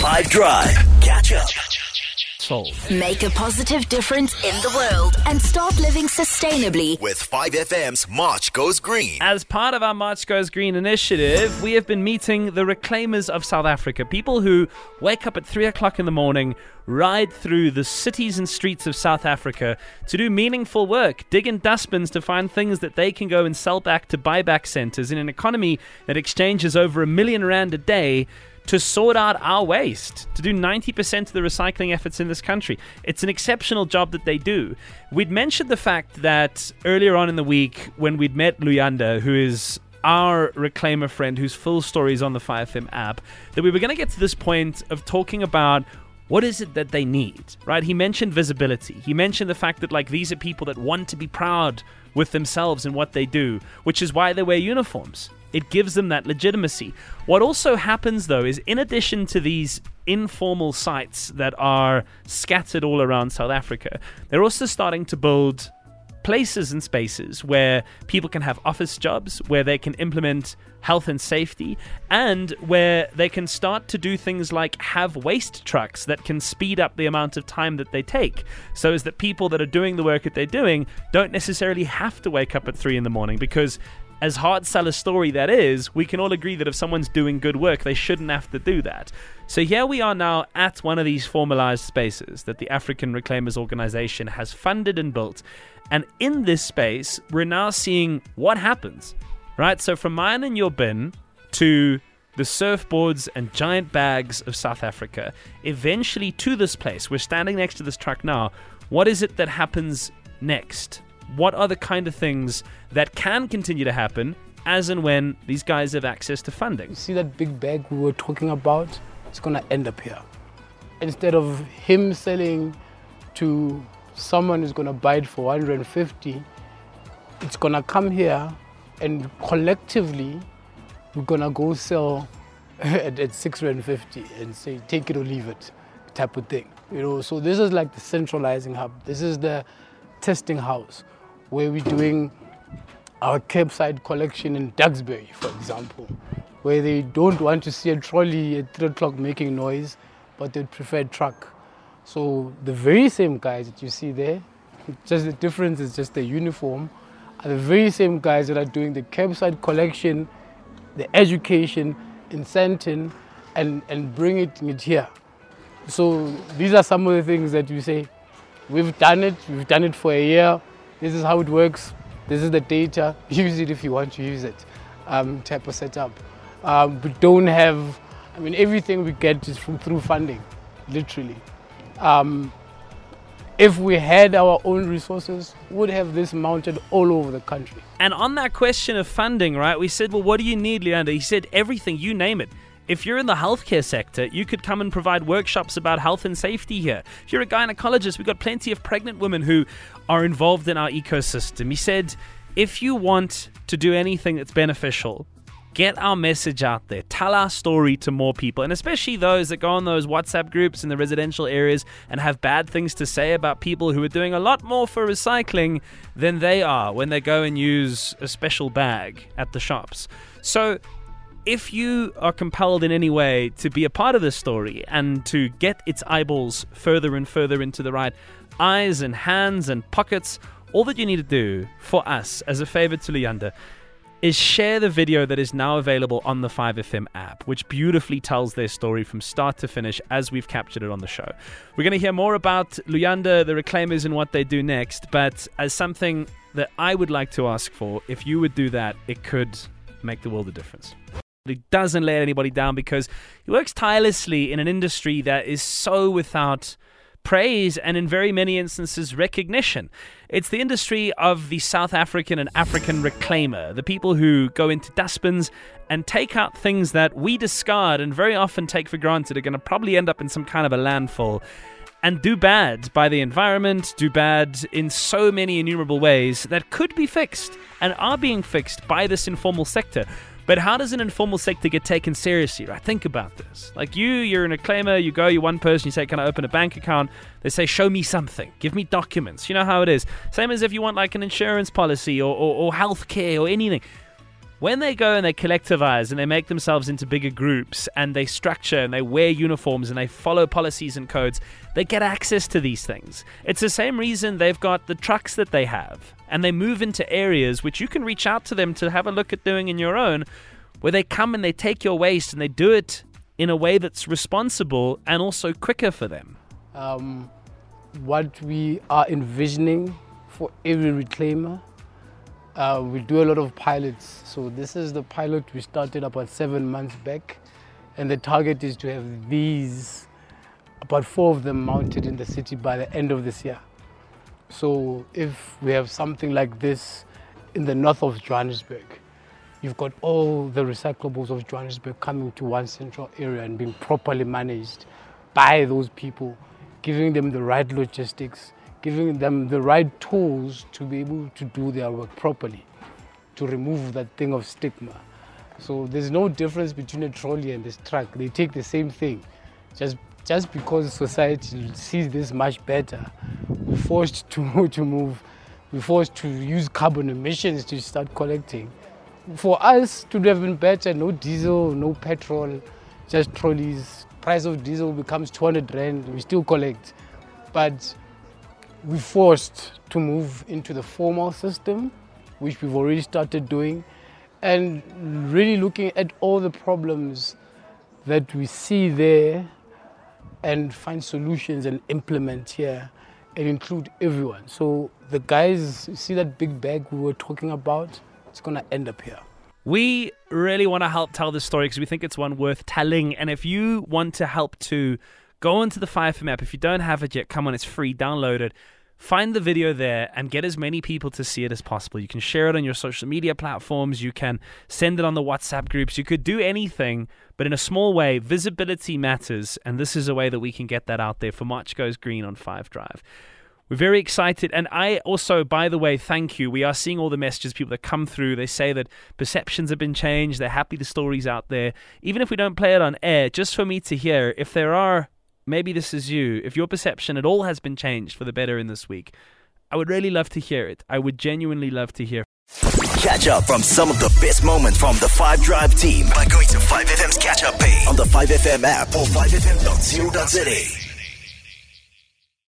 5 Drive. Catch up. Soul. Make a positive difference in the world and start living sustainably. With 5FM's March Goes Green. As part of our March Goes Green initiative, we have been meeting the reclaimers of South Africa, people who wake up at 3 o'clock in the morning, ride through the cities and streets of South Africa to do meaningful work, dig in dustbins to find things that they can go and sell back to buyback centers in an economy that exchanges over a million rand a day to sort out our waste, to do 90% of the recycling efforts in this country. It's an exceptional job that they do. We'd mentioned the fact that earlier on in the week, when we'd met Luyanda, who is our reclaimer friend whose full story is on the 5FM app, that we were going to get to this point of talking about what is it that they need, right? He mentioned visibility. He mentioned the fact that, like, these are people that want to be proud with themselves and what they do, which is why they wear uniforms. It gives them that legitimacy. What also happens, though, is in addition to these informal sites that are scattered all around South Africa, they're also starting to build places and spaces where people can have office jobs, where they can implement health and safety, and where they can start to do things like have waste trucks that can speed up the amount of time that they take. So as that people that are doing the work that they're doing don't necessarily have to wake up at three in the morning because as hard sell a story that is, we can all agree that if someone's doing good work, they shouldn't have to do that. So here we are now at one of these formalized spaces that the African Reclaimers Organization has funded and built. And in this space, we're now seeing what happens, right? So from mine and your bin to the surfboards and giant bags of South Africa, eventually to this place. We're standing next to this truck now. What is it that happens next? What are the kind of things that can continue to happen as and when these guys have access to funding? You see that big bag we were talking about? It's going to end up here. Instead of him selling to someone who's going to buy it for 150, it's going to come here and collectively we're going to go sell at, at 650 and say take it or leave it type of thing. You know, so this is like the centralizing hub. This is the testing house where we're doing our curbside collection in Duxbury, for example, where they don't want to see a trolley at 3 o'clock making noise, but they prefer a truck. So the very same guys that you see there, just the difference is just the uniform, are the very same guys that are doing the curbside collection, the education in Sandton, and, and bringing it here. So these are some of the things that you say, we've done it, we've done it for a year, this is how it works, this is the data, use it if you want to use it, um, type of setup. Um, we don't have, I mean, everything we get is from, through funding, literally. Um, if we had our own resources, would have this mounted all over the country. And on that question of funding, right, we said, well, what do you need, Luyanda? He said, everything, you name it. If you're in the healthcare sector, you could come and provide workshops about health and safety here. If you're a gynecologist, we've got plenty of pregnant women who are involved in our ecosystem. He said, if you want to do anything that's beneficial, get our message out there. Tell our story to more people, and especially those that go on those WhatsApp groups in the residential areas and have bad things to say about people who are doing a lot more for recycling than they are when they go and use a special bag at the shops. So if you are compelled in any way to be a part of this story and to get its eyeballs further and further into the right eyes and hands and pockets, all that you need to do for us as a favor to Luyanda is share the video that is now available on the 5FM app, which beautifully tells their story from start to finish as we've captured it on the show. We're going to hear more about Luyanda, the reclaimers, and what they do next, but as something that I would like to ask for, if you would do that, it could make the world a difference. He doesn't let anybody down because he works tirelessly in an industry that is so without praise and in very many instances recognition. It's the industry of the South African and African reclaimer, the people who go into dustbins and take out things that we discard and very often take for granted are going to probably end up in some kind of a landfill and do bad by the environment, do bad in so many innumerable ways that could be fixed and are being fixed by this informal sector. But how does an informal sector get taken seriously, right? Think about this. Like you, you're an acclaimer, you go, you're one person, you say, Can I open a bank account? They say, Show me something, give me documents. You know how it is. Same as if you want like an insurance policy or, or, or health care or anything. When they go and they collectivize and they make themselves into bigger groups and they structure and they wear uniforms and they follow policies and codes, they get access to these things. It's the same reason they've got the trucks that they have and they move into areas which you can reach out to them to have a look at doing in your own, where they come and they take your waste and they do it in a way that's responsible and also quicker for them. Um, what we are envisioning for every reclaimer uh, we do a lot of pilots. So this is the pilot we started about seven months back. And the target is to have these, about four of them mounted in the city by the end of this year. So if we have something like this in the north of Johannesburg, you've got all the recyclables of Johannesburg coming to one central area and being properly managed by those people, giving them the right logistics, giving them the right tools to be able to do their work properly, to remove that thing of stigma. So there's no difference between a trolley and this truck. They take the same thing. Just just because society sees this much better, we're forced to, to move, we're forced to use carbon emissions to start collecting. For us, would have been better, no diesel, no petrol, just trolleys. Price of diesel becomes 200 rand, we still collect. But we're forced to move into the formal system, which we've already started doing, and really looking at all the problems that we see there and find solutions and implement here and include everyone. So the guys, you see that big bag we were talking about? It's gonna end up here. We really want to help tell this story because we think it's one worth telling. And if you want to help to Go into the 5FM app. If you don't have it yet, come on, it's free. Download it. Find the video there and get as many people to see it as possible. You can share it on your social media platforms. You can send it on the WhatsApp groups. You could do anything, but in a small way, visibility matters. And this is a way that we can get that out there for March Goes Green on Five Drive. We're very excited. And I also, by the way, thank you. We are seeing all the messages, people that come through. They say that perceptions have been changed. They're happy the story's out there. Even if we don't play it on air, just for me to hear, if there are maybe this is you, if your perception at all has been changed for the better in this week, I would really love to hear it. I would genuinely love to hear. Catch up from some of the best moments from the 5 Drive team by going to 5FM's catch up page on the 5FM app or 5FM.co.za.